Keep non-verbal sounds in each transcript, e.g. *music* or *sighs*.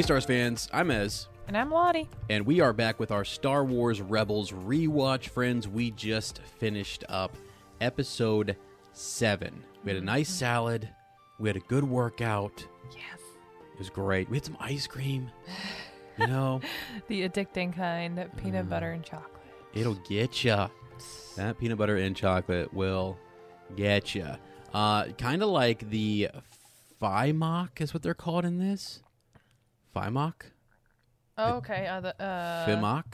Hey, Stars fans, I'm Ez, And I'm Lottie. and we are back with our Star Wars Rebels rewatch. Friends, we just finished up episode 7. We had a nice salad, we had a good workout. Yes. It was great. We had some ice cream. *sighs* You know, The addicting kind, peanut Mm. butter and chocolate. it'll get ya. That peanut butter and chocolate will get ya. Uh, kind of like the FIMOC is what they're called in this. FIMOC? Oh, okay. Uh, the, uh, FIMOC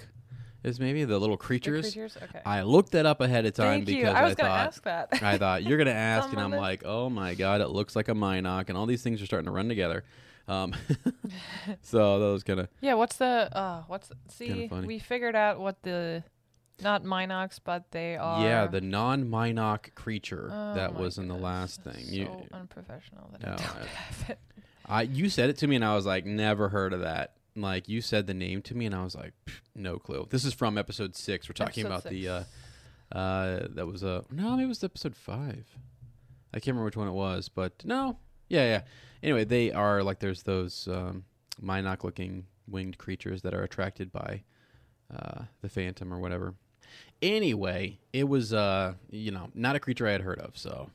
is maybe the little the creatures. creatures? Okay. I looked that up ahead of time Thank you. because I was thought gonna ask that. I thought you're gonna *laughs* ask, and I'm like, oh my god, it looks like a Mynock, and all these things are starting to run together. Um, *laughs* *laughs* so that was kind of yeah. What's the? Uh, what's the, see? We figured out what the, not Mynocks, but they are. yeah, the non-Mynock creature Oh that was in the goodness, last that's thing. You, So unprofessional that No, I don't I- have it. I, you said it to me, and I was like, never heard of that. Like you said the name to me, and I was like, no clue. This is from episode six. We're talking Episode about the. Uh. Uh, that was a no, maybe it was episode five. I can't remember which one it was, but no, yeah, yeah. Anyway, they are like there's those um, Mynock looking winged creatures that are attracted by uh, the Phantom or whatever. Anyway, it was uh, you know not a creature I had heard of, so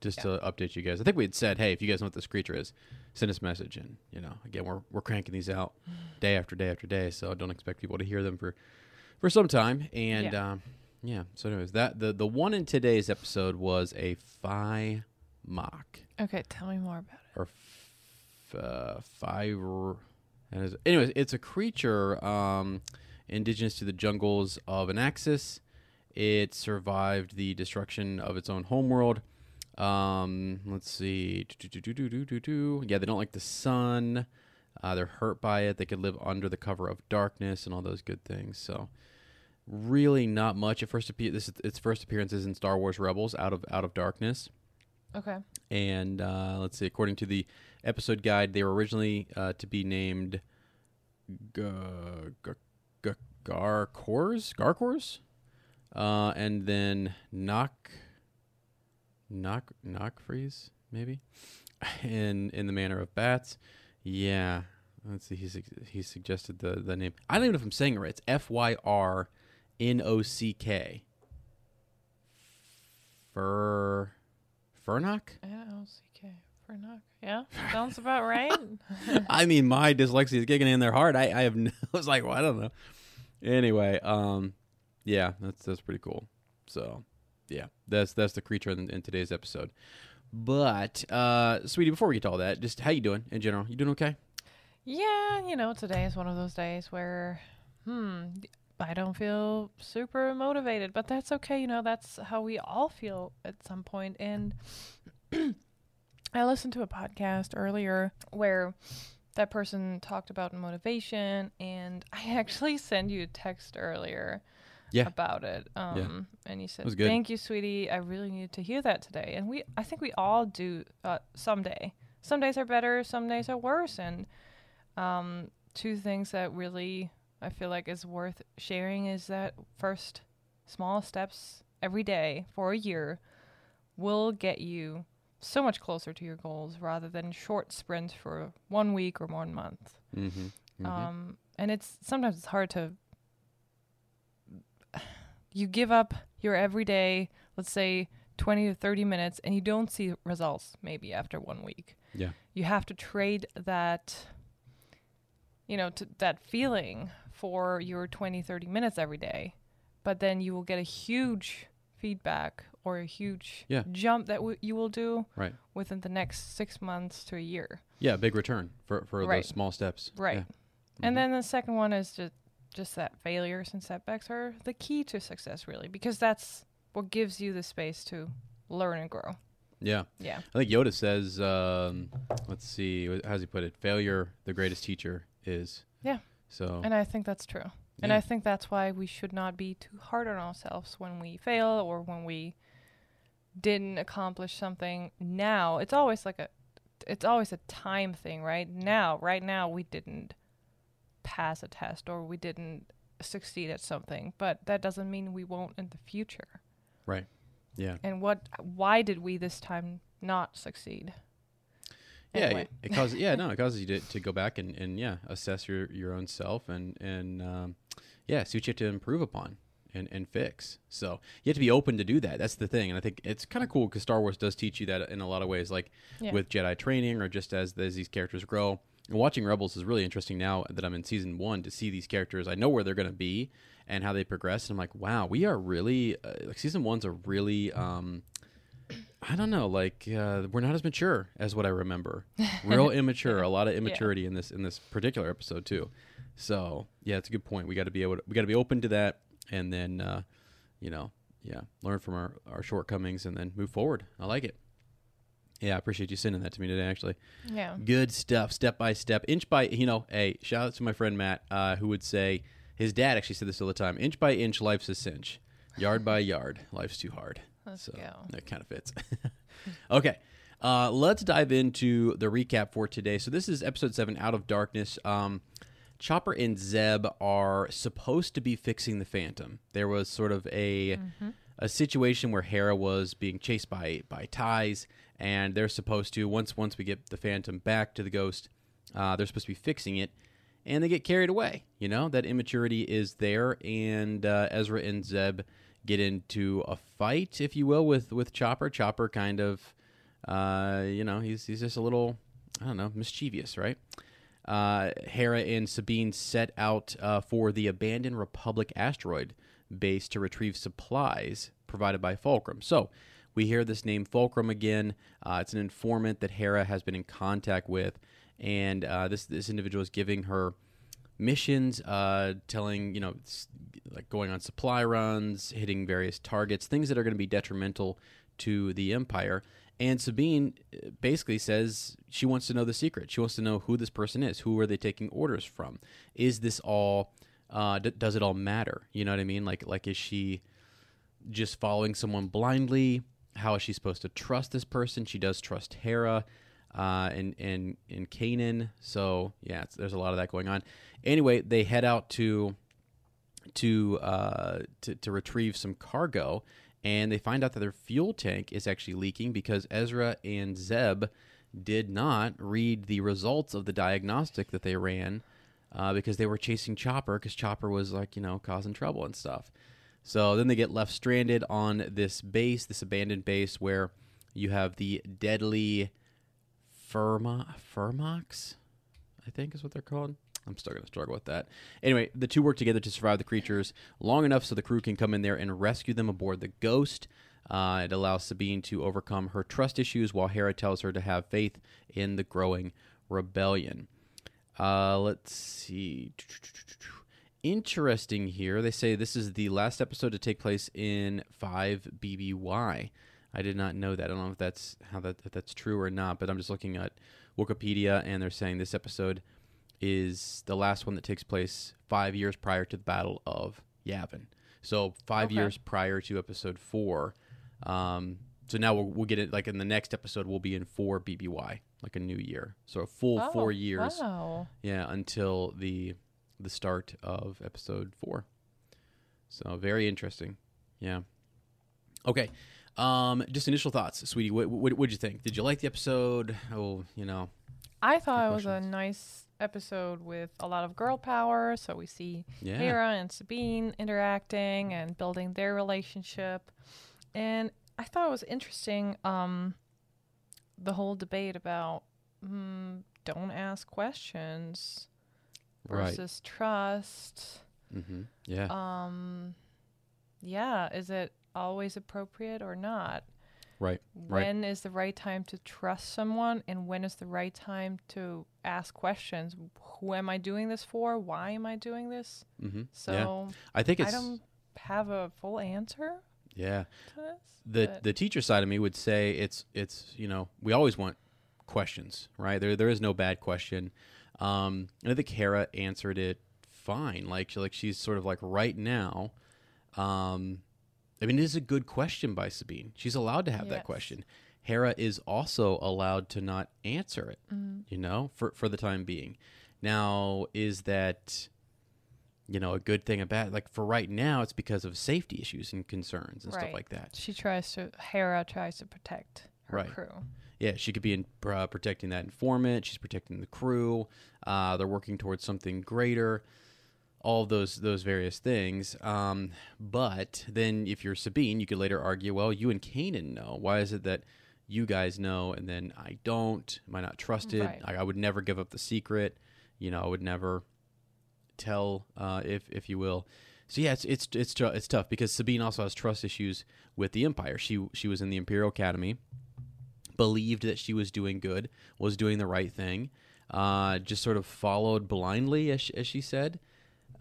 just to update you guys, I think we had said, hey, if you guys know what this creature is, send us a message, and you know, again, we're we're cranking these out day after day after day, so don't expect people to hear them for for some time, and Yeah. um, yeah. So, anyways, that the the one in today's episode was a phi mock Okay, tell me more about it. or f- uh, phi. is- Anyways, it's a creature um, indigenous to the jungles of Anaxes. It survived the destruction of its own homeworld. Um, let's see. Yeah, they don't like the sun. Uh, they're hurt by it. They could live under the cover of darkness and all those good things. So, really not much. At first, appear this is its first appearances in Star Wars Rebels, out of out of darkness. Okay. And uh, let's see, according to the episode guide, they were originally uh, to be named G- G- G- Garcors, Garcors, uh, and then Knock, Knock, Knock Freeze, maybe, in in the manner of bats. Yeah, let's see. He he suggested the the name. I don't even know if I'm saying it right. It's F Y R N O C K. Fur, Furnock. Yeah, L C K for knock. Yeah, sounds about right. *laughs* I mean, my dyslexia is kicking in there hard. I, I have, no, *laughs* I was like, well, I don't know. Anyway, um, yeah, that's that's pretty cool. So, yeah, that's that's the creature in, in today's episode. But, uh, sweetie, before we get to all that, just how you doing in general? You doing okay? Yeah, you know, today is one of those days where, hmm, I don't feel super motivated, but that's okay. You know, that's how we all feel at some point. And *clears throat* I listened to a podcast earlier where that person talked about motivation, and I *laughs* actually sent you a text earlier Yeah. about it. Um, and he said, "Thank you, sweetie. I really needed to hear that today." And we, I think we all do uh, someday. Some days are better, some days are worse, and um, two things that really I feel like is worth sharing is that first, small steps every day for a year will get you so much closer to your goals rather than short sprints for one week or one month. Mm-hmm. Um, and it's sometimes it's hard to. You give up your everyday, let's say, 20 to 30 minutes, and you don't see results maybe after one week. Yeah. You have to trade that, you know, to, that feeling for your 20, 30 minutes every day. But then you will get a huge feedback or a huge Yeah. jump that w- you will do Right. within the next six months to a year. Yeah, big return for for Right. those small steps. Right. Yeah. And Mhm. then the second one is just just that failures and setbacks are the key to success really because that's what gives you the space to learn and grow. Yeah. Yeah. I think Yoda says, um, let's see, how's he put it? Failure, the greatest teacher is. Yeah. So, And I think that's true. And yeah. I think that's why we should not be too hard on ourselves when we fail or when we didn't accomplish something now. It's always like a it's always a time thing, right? Now, right now we didn't pass a test or we didn't succeed at something, but that doesn't mean we won't in the future. Right. Yeah. And what why did we this time not succeed? Yeah, Anyway. it, it causes yeah no it causes you to, to go back and, and yeah assess your, your own self and and um, yeah see what you have to improve upon and, and fix so you have to be open to do that that's the thing and I think it's kind of cool because Star Wars does teach you that in a lot of ways like Yeah. with Jedi training or just as as these characters grow and watching Rebels is really interesting now that I'm in season one to see these characters I know where they're going to be and how they progress and I'm like wow we are really uh, like season one's a really um, I don't know, like uh, we're not as mature as what I remember. *laughs* Real immature, a lot of immaturity in this in this particular episode too. So yeah, it's a good point. We got to be able to we got to be open to that, and then uh, you know, yeah, learn from our our shortcomings and then move forward. I like it. Yeah, I appreciate you sending that to me today. Actually, yeah. good stuff, step by step, inch by. You know, hey, shout out to my friend Matt, uh, who would say his dad actually said this all the time: inch by inch, life's a cinch. Yard by *laughs* yard, life's too hard. Let's so go. that kind of fits. *laughs* okay. Uh, let's dive into the recap for today. So this is episode seven, Out of Darkness. Um, Chopper and Zeb are supposed to be fixing the Phantom. There was sort of a a situation where Hera was being chased by by ties, and they're supposed to once once we get the Phantom back to the Ghost, uh, they're supposed to be fixing it, and they get carried away. You know that immaturity is there, and uh, Ezra and Zeb get into a fight, if you will, with with Chopper. Chopper kind of, uh, you know, he's he's just a little, I don't know, mischievous, right? Uh, Hera and Sabine set out uh, for the abandoned Republic asteroid base to retrieve supplies provided by Fulcrum. So we hear this name Fulcrum again. Uh, it's an informant that Hera has been in contact with, and uh, this this individual is giving her missions, uh, telling you know, like going on supply runs, hitting various targets, things that are going to be detrimental to the Empire. And Sabine uh, basically says she wants to know the secret. She wants to know who this person is. Who are they taking orders from? Is this all? Uh, d- does it all matter? You know what I mean? Like, like is she just following someone blindly? How is she supposed to trust this person? She does trust Hera uh, and and and Kanan. So yeah, there's a lot of that going on. Anyway, they head out to to uh, to, to retrieve some cargo, and they find out that their fuel tank is actually leaking because Ezra and Zeb did not read the results of the diagnostic that they ran uh, because they were chasing Chopper because Chopper was like you know causing trouble and stuff. So then they get left stranded on this base, this abandoned base where you have the deadly Firma Firmox, I think is what they're called. I'm still going to struggle with that. Anyway, the two work together to survive the creatures long enough so the crew can come in there and rescue them aboard the Ghost. Uh, it allows Sabine to overcome her trust issues while Hera tells her to have faith in the growing rebellion. Uh, let's see. interesting here. They say this is the last episode to take place in 5 BBY. I did not know that. I don't know if that's how that if that's true or not, but I'm just looking at Wikipedia and they're saying this episode is the last one that takes place 5 years prior to the Battle of Yavin. So 5 Okay. years prior to episode 4. Um, so now we'll, we'll get it like in the next episode we'll be in 4 BBY, like a new year. So a full Oh, 4 years. Wow. Yeah, until the the start of episode four. So very interesting. Yeah. Okay. Um, just initial thoughts, sweetie. What what you think? Did you like the episode? Oh, you know. I thought it was a nice episode with a lot of girl power. So we see Yeah. Hera and Sabine interacting and building their relationship. And I thought it was interesting um, the whole debate about mm, don't ask questions Right. versus trust. Mm-hmm. Yeah. Um, yeah, is it always appropriate or not? right. Right. When is the right time to trust someone, and when is the right time to ask questions? Who am I doing this for? Why am I doing this? Mm-hmm. So yeah. I think I don't have a full answer yeah. the but- the teacher side of me would say it's it's you know we always want questions right? There there is no bad question. Um and i think Hera answered it fine. Like she, like she's sort of like right now um i mean it is a good question by sabine. She's allowed to have that question. Hera is also allowed to not answer it Mhm. you know for for the time being. Now is that you know a good thing about like for right now it's because of safety issues and concerns and stuff like that She tries to Hera tries to protect her Right. crew. Yeah, she could be in, uh, protecting that informant. She's protecting the crew. Uh, they're working towards something greater. All those those various things. Um, but then, if you're Sabine, you could later argue, well, you and Kanan know. Why is it that you guys know and then I don't? Am I not trusted? Right. I, I would never give up the secret. You know, I would never tell, uh, if if you will. So yeah, it's it's it's tr- it's tough because Sabine also has trust issues with the Empire. She she was in the Imperial Academy believed that she was doing good, was doing the right thing, uh, just sort of followed blindly, as she, as she said,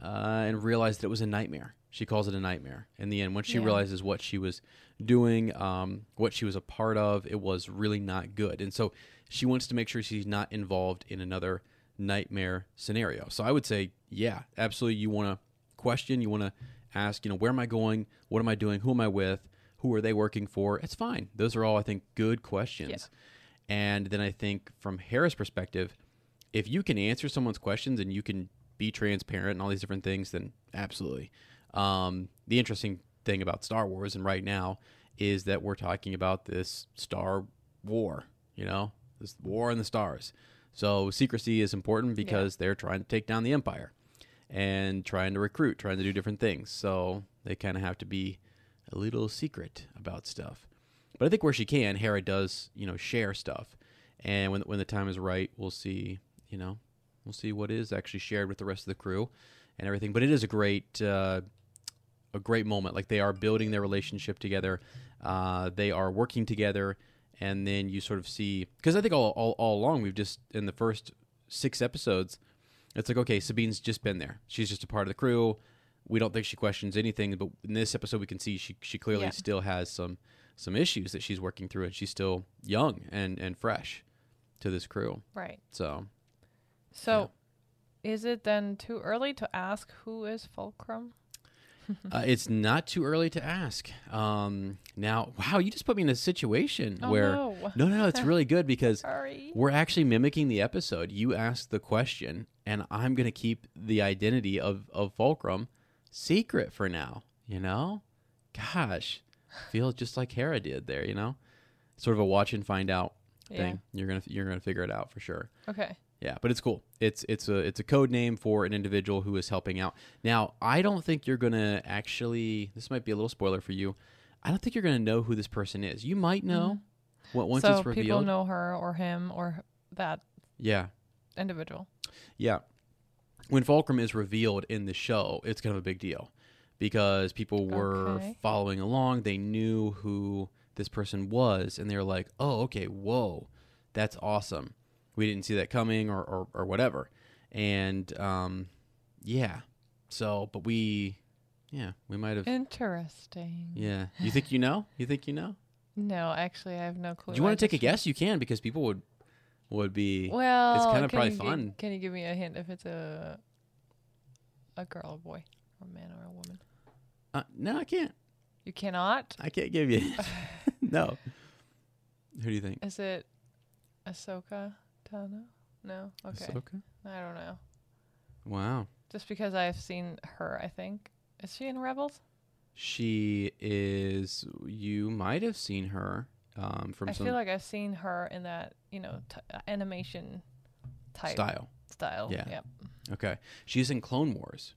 uh, and realized that it was a nightmare. She calls it a nightmare. In the end, when she Yeah. realizes what she was doing, um, what she was a part of, it was really not good. And so she wants to make sure she's not involved in another nightmare scenario. So I would say, yeah, absolutely. You want to question, you want to ask, you know, where am I going? What am I doing? Who am I with? Who are they working for? It's fine. Those are all, I think, good questions. And then I think from Hera's perspective, if you can answer someone's questions and you can be transparent and all these different things, then absolutely. Um, the interesting thing about Star Wars and right now is that we're talking about this Star War, you know, this war in the stars. So secrecy is important because they're trying to take down the Empire and trying to recruit, trying to do different things. So they kind of have to be a little secret about stuff. But I think where she can, Hera does, you know, share stuff. And when when the time is right, we'll see, you know, we'll see what is actually shared with the rest of the crew and everything. But it is a great uh, a great moment. Like they are building their relationship together. Uh, they are working together, and then you sort of see because I think all, all all along we've just in the first six episodes, it's like okay, Sabine's just been there. She's just a part of the crew. We don't think she questions anything, but in this episode we can see she she clearly Yeah. still has some some issues that she's working through, and she's still young and and fresh to this crew. Right. So So is it then too early to ask who is Fulcrum? Uh, it's not too early to ask. Um, now, wow, you just put me in a situation Oh, where no. *laughs* no, no, it's really good because *laughs* we're actually mimicking the episode. You asked the question, and I'm gonna keep the identity of of Fulcrum secret for now. You know, gosh, feel just like Hera did there. You know, sort of a watch and find out thing. You're gonna you're gonna figure it out for sure. Okay. Yeah, but it's cool. It's it's a it's a code name for an individual who is helping out. Now, I don't think you're gonna actually. This might be a little spoiler for you. I don't think you're gonna know who this person is. You might know. What once Mm-hmm. so it's revealed. people know her or him or that Yeah, individual. yeah. When Fulcrum is revealed in the show, it's kind of a big deal because people were Okay. following along. They knew who this person was, and they were like, "Oh, okay, whoa, that's awesome." We didn't see that coming, or or, or whatever. And um, yeah, So, but we, yeah, we might have. Interesting. Yeah. You think you know? You think you know? No, actually, I have no clue. Do you want to take a guess? You can because people would would be. Well, It's kinda probably you gi- fun. can you give me a hint if it's a a girl, or boy, or a man, or a woman? Uh, no, I can't. You cannot. I can't give you. *laughs* *laughs* no. Who do you think? Is it Ahsoka Tano? No. Okay. Ahsoka? I don't know. Wow. Just because I've seen her, I think. Is she in Rebels? She is. You might have seen her um, from I feel like I've seen her in that, you know, t- uh, animation type style. style. Yeah. Yep. Okay. She's in Clone Wars.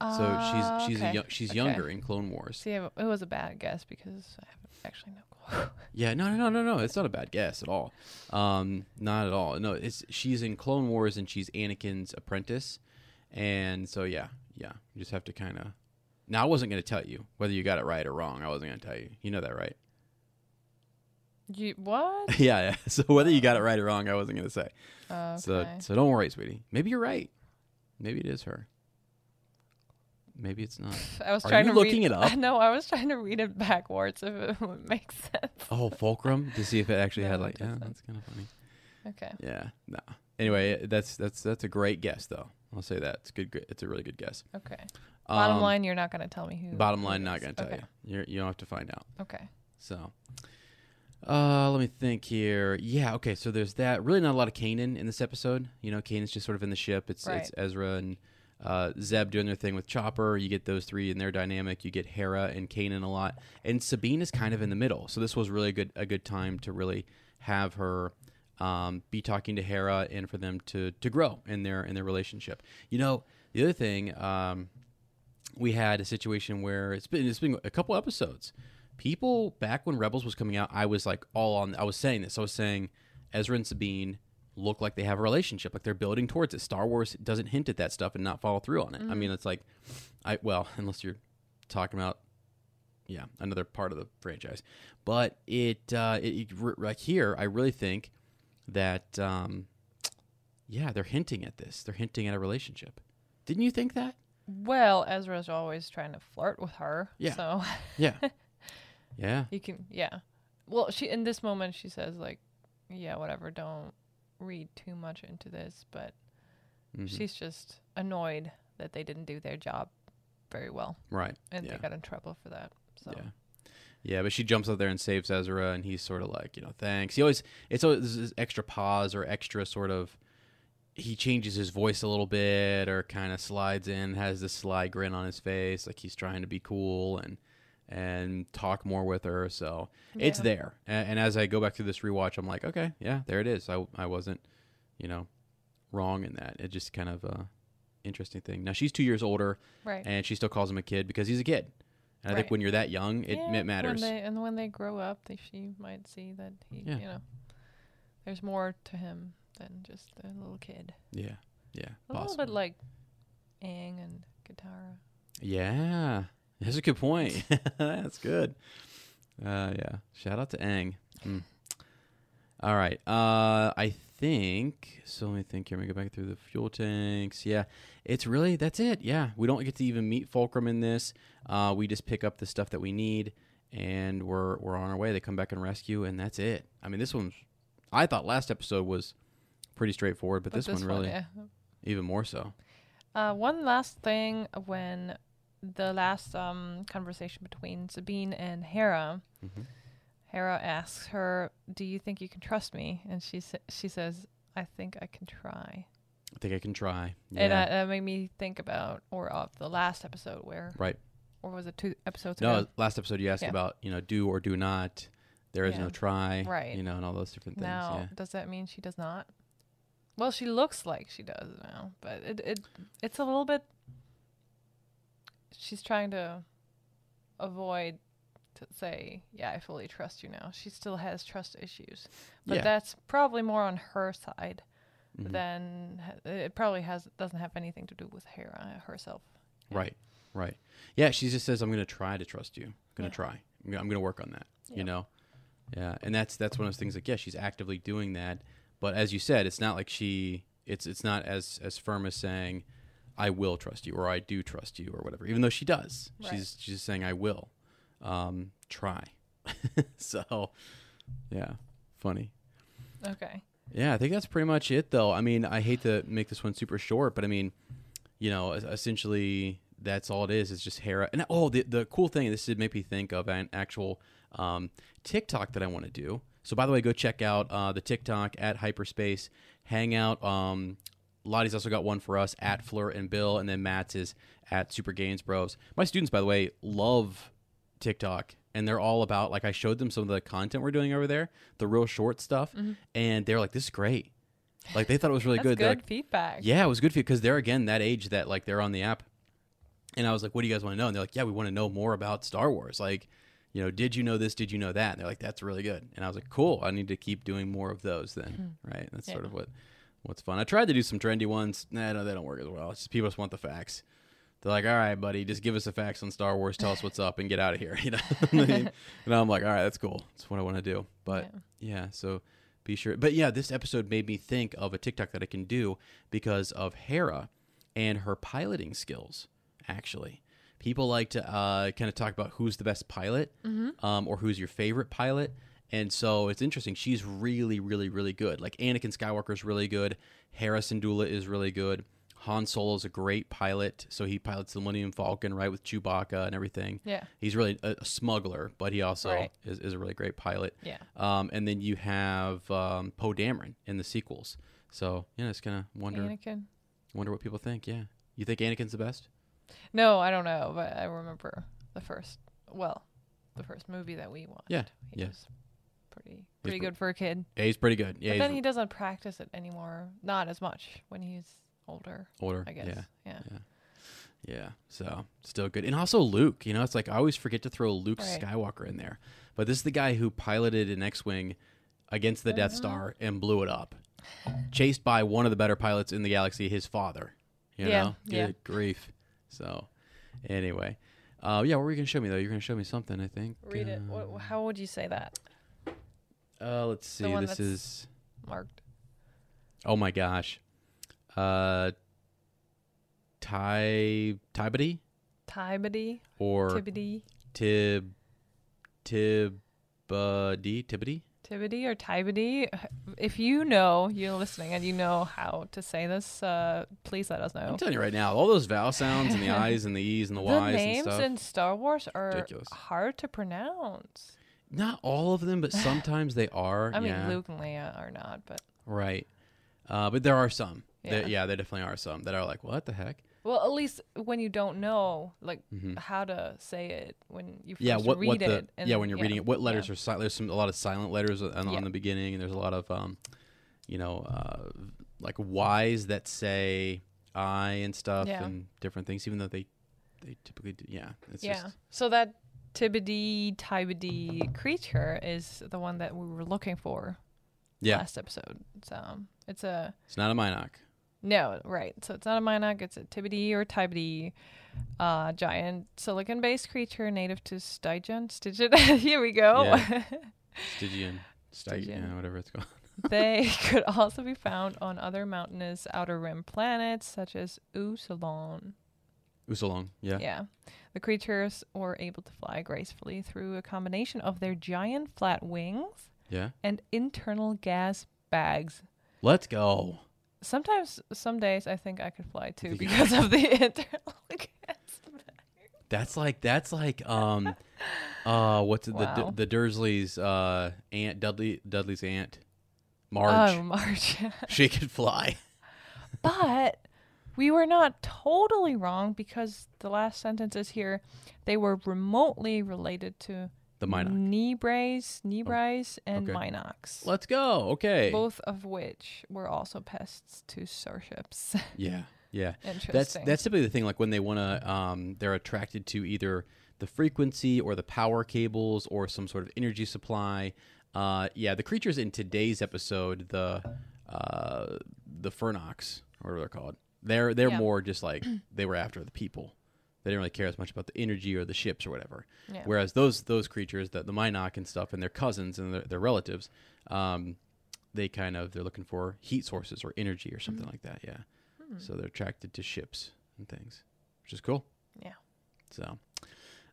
So Ah, she's she's okay. a yo- she's Okay. younger in Clone Wars. See, it was a bad guess because I have actually no clue. *laughs* Yeah, no, no, no, no, no. It's not a bad guess at all. Um, not at all. No, it's she's in Clone Wars and she's Anakin's apprentice, and so yeah, yeah. You just have to kind of. Now I wasn't going to tell you whether you got it right or wrong. I wasn't going to tell you. You know that, right? you what? *laughs* yeah, yeah. *laughs* So whether you got it right or wrong, I wasn't going to say. Okay. So so don't worry, sweetie. Maybe you're right. Maybe it is her. Maybe it's not. *laughs* I was Are trying you to looking read, it up? *laughs* No, I was trying to read it backwards if it *laughs* would make sense. Oh, Fulcrum to see if it actually had like. Yeah, that's kind of funny. Okay. Yeah, no. Anyway, that's that's that's a great guess though. I'll say that it's good. good- It's a really good guess. Okay. Bottom Um, line, you're not going to tell me who. Bottom line, it not going to tell okay. you. You're, you don't have to find out. Okay. So, uh, let me think here. Yeah, okay. So there's that. Really, not a lot of Kanan in this episode. You know, Kanan's just sort of in the ship. It's it's Ezra and uh, Zeb doing their thing with Chopper. You get those three in their dynamic. You get Hera and Kanan a lot, and Sabine is kind of in the middle. So this was really a good a good time to really have her. Um, be talking to Hera and for them to to grow in their in their relationship. You know, the other thing, um, we had a situation where it's been it's been a couple episodes. People back when Rebels was coming out, I was like all on. I was saying this. I was saying Ezra and Sabine look like they have a relationship, like they're building towards it. Star Wars doesn't hint at that stuff and not follow through on it. I mean, it's like, I well, *laughs* unless you're talking about yeah another part of the franchise, but it uh, it, it like here, I really think that um, yeah, they're hinting at this. They're hinting at a relationship. Didn't you think that? Well, Ezra's always trying to flirt with her. Yeah. So *laughs* Yeah. yeah. you can, yeah. Well, she in this moment she says like, yeah, whatever. Don't read too much into this, but Mhm. she's just annoyed that they didn't do their job very well, right. and yeah. they got in trouble for that. So Yeah. Yeah, but she jumps out there and saves Ezra, and he's sort of like, you know, thanks. He always, it's always this extra pause or extra sort of, he changes his voice a little bit or kind of slides in, has this sly grin on his face, like he's trying to be cool and and talk more with her. So it's there. And, and as I go back through this rewatch, I'm like, okay, yeah, there it is. I, I wasn't, you know, wrong in that. It just kind of uh, interesting thing. Now she's two years older, right. and she still calls him a kid because he's a kid. And I think when you're that young, it, Yeah, it matters. When they, and when they grow up, they, she might see that he, Yeah. you know, there's more to him than just a little kid. Yeah, yeah, A little bit like Aang and Katara. Yeah, that's a good point. *laughs* that's good. Uh, yeah, shout out to Aang. Mm. All right, uh, I think so. Let me think here. Let me go back through the fuel tanks. Yeah, it's really that's it. Yeah, we don't get to even meet Fulcrum in this. Uh, we just pick up the stuff that we need, and we're we're on our way. They come back and rescue, and that's it. I mean, this one's. I thought last episode was pretty straightforward, but, this, one really yeah. even more so. Uh, one last thing when the last um, conversation between Sabine and Hera, Mhm. Hera asks her, "Do you think you can trust me?" And she sa- she says, "I think I can try." I think I can try. And Yeah. uh, that made me think about or of the last episode where, Right. or was it two episodes No, ago? last episode you asked Yeah. about you know do or do not. There is Yeah. no try. Right. You know, and all those different things. Now, yeah. does that mean she does not? Well, she looks like she does now, but it it it's a little bit. She's trying to avoid to say, "Yeah, I fully trust you now." She still has trust issues, but Yeah. that's probably more on her side Mhm. than it probably has doesn't have anything to do with Hera herself. yeah. Right. Right. Yeah. She just says, "I'm going to try to trust you. I'm going to Yeah. try. I'm going to work on that." You know. Yeah, and that's that's one of those things. Like, yeah, she's actively doing that, but as you said, it's not like she. It's it's not as as firm as saying, I will trust you or I do trust you or whatever. Even though she does, Right. she's she's just saying I will um, try. *laughs* so yeah, funny. Okay. Yeah, I think that's pretty much it, though. I mean, I hate to make this one super short, but I mean, you know, essentially that's all it is. It's just Hera. And oh, the the cool thing. This did make me think of an actual um, TikTok that I want to do. So by the way, go check out uh, the TikTok at Hyperspace Hangout. Um, Lottie's also got one for us at Fleur and Bill, and then Matt's is at Super Gains Bros. My students, by the way, love TikTok, and they're all about like I showed them some of the content we're doing over there, the real short stuff, mm-hmm. and they're like, "This is great." Like they thought it was really *laughs* That's good. good, like, feedback. yeah, it was good you because they're again that age that like they're on the app, and I was like, "What do you guys want to know?" And they're like, "Yeah, we want to know more about Star Wars. Like, you know, did you know this? Did you know that?" And they're like, "That's really good." And I was like, "Cool. I need to keep doing more of those then." Mm-hmm. Right? That's sort of what what's fun. I tried to do some trendy ones. Nah, no, they don't work as well. It's just people just want the facts. They're like, "All right, buddy, just give us the facts on Star Wars. Tell us what's up and get out of here." *laughs* You know, *laughs* and I'm like, "All right, that's cool. That's what I want to do." But yeah, so be sure. But yeah, this episode made me think of a TikTok that I can do because of Hera and her piloting skills. Actually, people like to uh, kind of talk about who's the best pilot um, or who's your favorite pilot. And so it's interesting. She's really, really, really good. Like Anakin Skywalker's really good. Hera Syndulla is really good. Han Solo's a great pilot. So he pilots the Millennium Falcon, right, with Chewbacca and everything. Yeah. He's really a, a smuggler, but he also Right. is, is a really great pilot. Yeah. Um, and then you have um, Poe Dameron in the sequels. So yeah, it's kind of wonder Anakin. wonder what people think. Yeah, you think Anakin's the best? No, I don't know, but I remember the first. Well, the first movie that we watched. Yeah, Yes. yeah. Pretty pretty pre- good for a kid. Yeah, he's pretty good. Yeah, but then he doesn't practice it anymore. Not as much when he's older. older. I guess. Yeah, Yeah. yeah, yeah. So still good. And also Luke. You know, it's like I always forget to throw Luke Right. Skywalker in there, but this is the guy who piloted an X-wing against the Uh-huh. Death Star and blew it up, chased by one of the better pilots in the galaxy, his father. You Yeah, know, yeah. grief. So, anyway. Uh, yeah, what were you gonna show me though? You're gonna show me something, I think. Read it. Uh, What, how would you say that? Uh, let's see. one This that's- is Marked. oh my gosh, uh, Ty Tybody Tybody. or Tibity. Tib Tibody Tibody. Tibity or Tybody. If you know, you're listening and you know how to say this, uh, please let us know. I'm telling you right now, all those vowel sounds and the *laughs* I's and the E's and the the Y's and names stuff. in Star Wars are Ridiculous. hard to pronounce. Not all of them, but *laughs* sometimes they are. I mean, yeah, Luke and Leia are not, but right. Uh, but there are some. There- Yeah. yeah, there definitely are some that are like, what the heck? well, at least when you don't know like Mhm. how to say it when you first yeah what read what the it. yeah when you're reading it what letters yeah. are silent there's some a lot of silent letters on, on the beginning and there's a lot of um you know uh like y's that say i and stuff Yeah. and different things even though they they typically do yeah it's yeah. just So that Tibidi Tybidi creature is the one that we were looking for yeah last episode. It's um, it's a it's not a mynock No, right. So it's not a Mynock, it's a Tibidi or Tybidi, uh, giant silicon based creature native to Stygian. Stygian. *laughs* Here we go. Yeah. *laughs* stygian Stygian, whatever it's called *laughs* they could also be found on other mountainous outer rim planets such as Usalon. usalong yeah Yeah. The creatures were able to fly gracefully through a combination of their giant flat wings yeah and internal gas bags. let's go Sometimes, some days, I think I could fly too because of the *laughs* internal gas that's like that's like um uh what's it Wow. the the dursleys uh aunt dudley dudley's aunt marge Oh, March. *laughs* she could fly but we were not totally wrong because the last sentence is here. They were remotely related to the mynock Neebrays, Neebrays, and okay. Mynocks. Let's go. Okay. Both of which were also pests to starships. *laughs* Yeah. Yeah. Interesting. That's that's typically the thing. Like when they want to, um, they're attracted to either the frequency or the power cables or some sort of energy supply. Uh, yeah, the creatures in today's episode, the uh, the Fernox, whatever they're called, they're they're Yeah. more just like *clears throat* they were after the people. They didn't really care as much about the energy or the ships or whatever. Yeah. Whereas those those creatures, the, the Mynock and stuff, and their cousins and their, their relatives, um, they kind of they're looking for heat sources or energy or something like that. Yeah. So they're attracted to ships and things, which is cool. Yeah. So,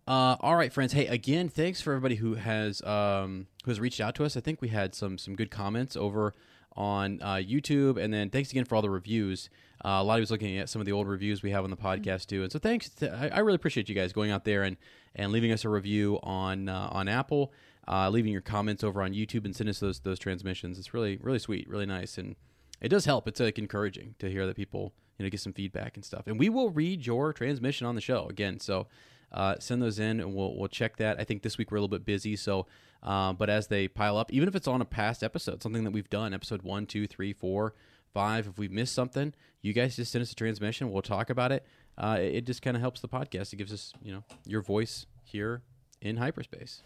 uh, all right, friends. Hey, again, thanks for everybody who has um, who has reached out to us. I think we had some some good comments over on uh, YouTube, and then thanks again for all the reviews. Uh, a lot of you looking at some of the old reviews we have on the podcast too, and so thanks. To, I, I really appreciate you guys going out there and and leaving us a review on uh, on Apple, uh, leaving your comments over on YouTube, and sending us those those transmissions. It's really really sweet, really nice, and it does help. It's like encouraging to hear that people you know get some feedback and stuff. And we will read your transmission on the show again. So uh, send those in, and we'll we'll check that. I think this week we're a little bit busy, so uh, but as they pile up, even if it's on a past episode, something that we've done, episode one, two, three, four, five, if we've missed something, you guys just send us a transmission. We'll talk about it. Uh, it, it just kind of helps the podcast. It gives us you know your voice here in hyperspace.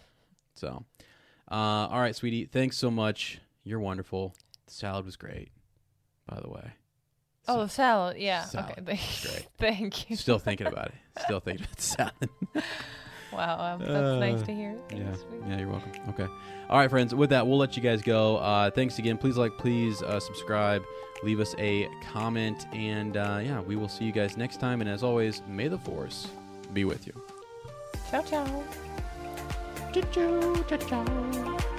So, uh, all right, sweetie, thanks so much. You're wonderful. The salad was great, by the way. Oh, the salad. Yeah. Salad. Okay. Thank, Great. *laughs* thank you. Still thinking about it. Still thinking about the salad. *laughs* Wow. Um, that's nice Uh, to hear. Yeah, Thanks, sweet. yeah, you're welcome. Okay, all right, friends. With that, we'll let you guys go. Uh, thanks again. Please like, please uh, subscribe, leave us a comment, and uh, yeah, we will see you guys next time. And as always, may the force be with you. Ciao, ciao. You know